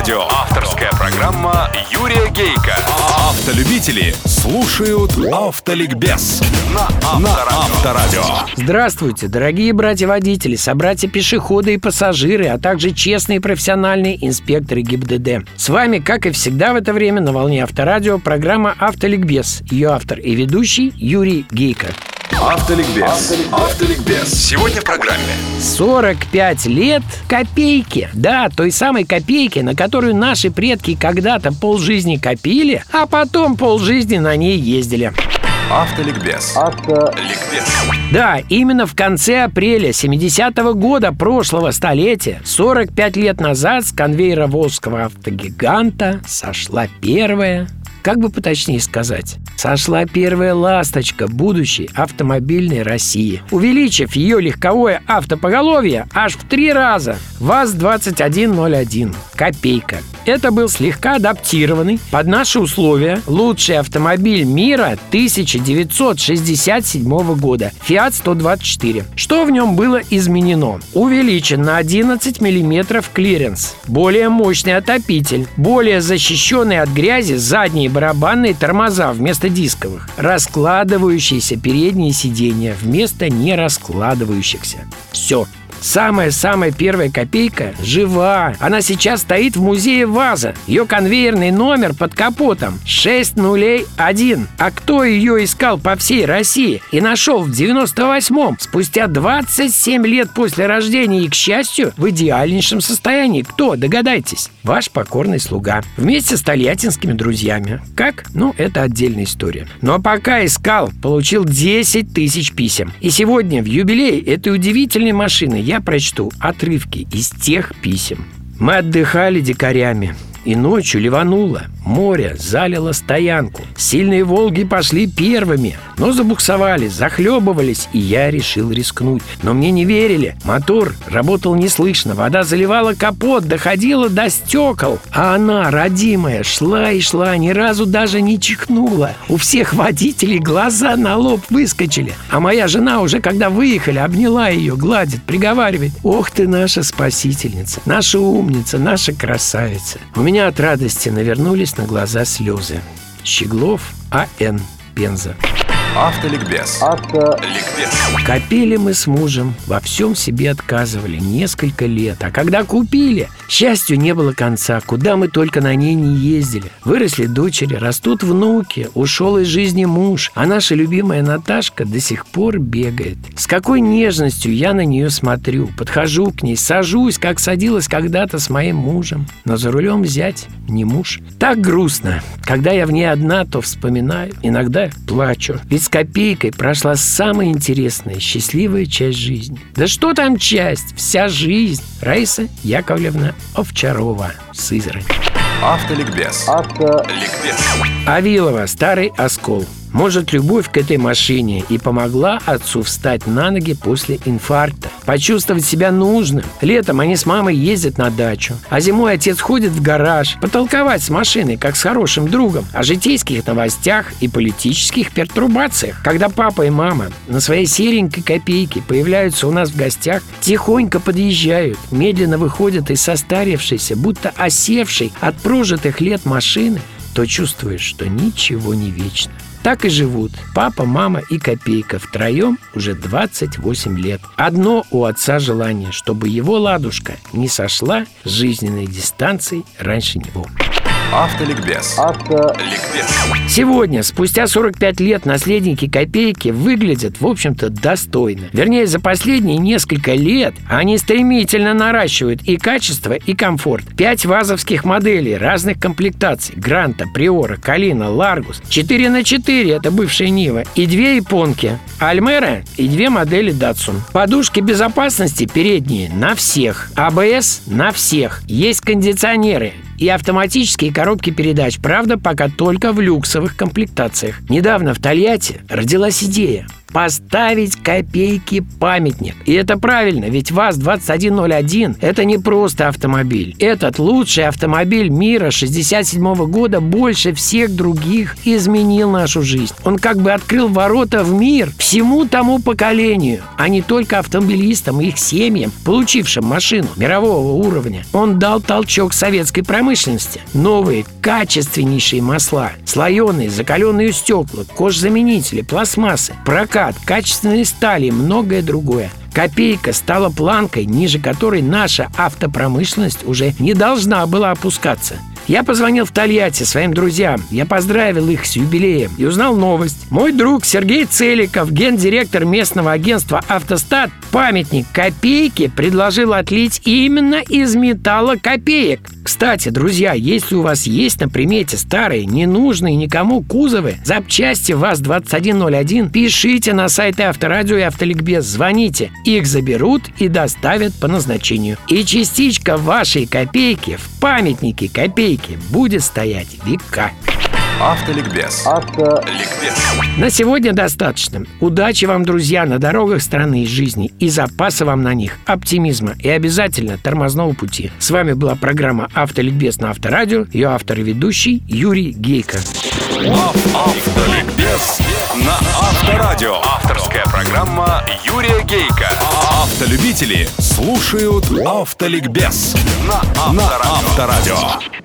Авторадио. Авторская программа Юрия Гейка. Автолюбители слушают Автоликбез на Авторадио. Здравствуйте, дорогие братья-водители, собратья-пешеходы и пассажиры, а также честные профессиональные инспекторы ГИБДД. С вами, как и всегда в это время, на волне Авторадио программа «Автоликбез». Ее автор и ведущий Юрий Гейко. Автоликбез. Автоликбез. Сегодня в программе. 45 лет копейки. Да, той самой копейки, на которую наши предки когда-то полжизни копили, а потом полжизни на ней ездили. Автоликбез. Автоликбез. Да, именно в конце апреля 70-го года прошлого столетия, 45 лет назад с конвейера Волжского автогиганта сошла первая как бы поточнее сказать, сошла первая ласточка будущей автомобильной России, увеличив ее легковое автопоголовье аж в три раза. ВАЗ-2101. Копейка. Это был слегка адаптированный под наши условия лучший автомобиль мира 1967 года Fiat 124. Что в нем было изменено? Увеличен на 11 мм клиренс, более мощный отопитель, более защищенный от грязи задние барабанные тормоза вместо дисковых, раскладывающиеся передние сиденья вместо нераскладывающихся. Все, Самая-самая первая копейка жива. Она сейчас стоит в музее ВАЗа. Ее конвейерный номер под капотом 601. А кто ее искал по всей России и нашел в 98-м, спустя 27 лет после рождения и, к счастью, в идеальнейшем состоянии? Кто? Догадайтесь. Ваш покорный слуга. Вместе с тольяттинскими друзьями. Как? Ну, это отдельная история. Но пока искал, получил 10 тысяч писем. И сегодня, в юбилей этой удивительной машины, я прочту отрывки из тех писем. Мы отдыхали дикарями, и ночью ливануло. Море залило стоянку. Сильные «Волги» пошли первыми, но забуксовали, захлебывались, и я решил рискнуть. Но мне не верили. Мотор работал неслышно, вода заливала капот, доходила до стекол. А она, родимая, шла и шла, ни разу даже не чихнула. У всех водителей глаза на лоб выскочили. А моя жена уже, когда выехали, обняла ее, гладит, приговаривает. «Ох ты наша спасительница, наша умница, наша красавица». У меня от радости навернулись на глаза слезы. Щеглов А.Н. Пенза. Автоликбез. Автоликбез. Копили мы с мужем, во всем себе отказывали несколько лет. А когда купили, счастью не было конца, куда мы только на ней не ездили. Выросли дочери, растут внуки, ушел из жизни муж, а наша любимая Наташка до сих пор бегает. С какой нежностью я на нее смотрю, подхожу к ней, сажусь, как садилась когда-то с моим мужем. Но за рулем взять не муж. Так грустно. Когда я в ней одна, то вспоминаю, иногда плачу. Ведь с копейкой прошла самая интересная, счастливая часть жизни. Да что там часть? Вся жизнь. Раиса Яковлевна Овчарова, Сызрань. Автоликбез. Автоликбез. Авилова, Старый Оскол. Может, любовь к этой машине и помогла отцу встать на ноги после инфаркта, почувствовать себя нужным. Летом они с мамой ездят на дачу, а зимой отец ходит в гараж, потолковать с машиной, как с хорошим другом, о житейских новостях и политических пертурбациях. Когда папа и мама на своей серенькой копейке появляются у нас в гостях, тихонько подъезжают, медленно выходят из состарившейся, будто осевшей от прожитых лет машины, то чувствуешь, что ничего не вечно. Так и живут папа, мама и копейка втроем уже 28 лет. Одно у отца желание, чтобы его ладушка не сошла с жизненной дистанцией раньше него. Автоликбез. Автоликбез. Сегодня, спустя 45 лет, наследники копейки выглядят, в общем-то, достойно. Вернее, за последние несколько лет они стремительно наращивают и качество, и комфорт. Пять вазовских моделей разных комплектаций. Гранта, Приора, Калина, Ларгус. 4 на 4 это бывшая Нива. И две японки. Альмера и две модели Датсун. Подушки безопасности передние на всех. АБС на всех. Есть кондиционеры и автоматические коробки передач, правда, пока только в люксовых комплектациях. Недавно в Тольятти родилась идея поставить копейки памятник. И это правильно, ведь ВАЗ-2101 – это не просто автомобиль. Этот лучший автомобиль мира 67 года больше всех других изменил нашу жизнь. Он как бы открыл ворота в мир всему тому поколению, а не только автомобилистам и их семьям, получившим машину мирового уровня. Он дал толчок советской промышленности. Новые, качественнейшие масла, слоеные, закаленные стекла, кожзаменители, пластмассы, прокат, качественные стали и многое другое. Копейка стала планкой, ниже которой наша автопромышленность уже не должна была опускаться. Я позвонил в Тольятти своим друзьям. Я поздравил их с юбилеем и узнал новость. Мой друг Сергей Целиков, гендиректор местного агентства «Автостат», памятник копейки предложил отлить именно из металла копеек. Кстати, друзья, если у вас есть на примете старые, ненужные никому кузовы, запчасти ВАЗ-2101, пишите на сайты Авторадио и Автоликбез, звоните. Их заберут и доставят по назначению. И частичка вашей копейки в памятнике копейки будет стоять века. Автоликбез. Автоликбез. На сегодня достаточно. Удачи вам, друзья, на дорогах страны и жизни и запаса вам на них оптимизма и обязательно тормозного пути. С вами была программа «Автоликбез» на Авторадио. Ее автор и ведущий Юрий Гейко. Автоликбез на Авторадио. Авторская программа Юрия Гейка. Автолюбители слушают Автоликбез на Авторадио.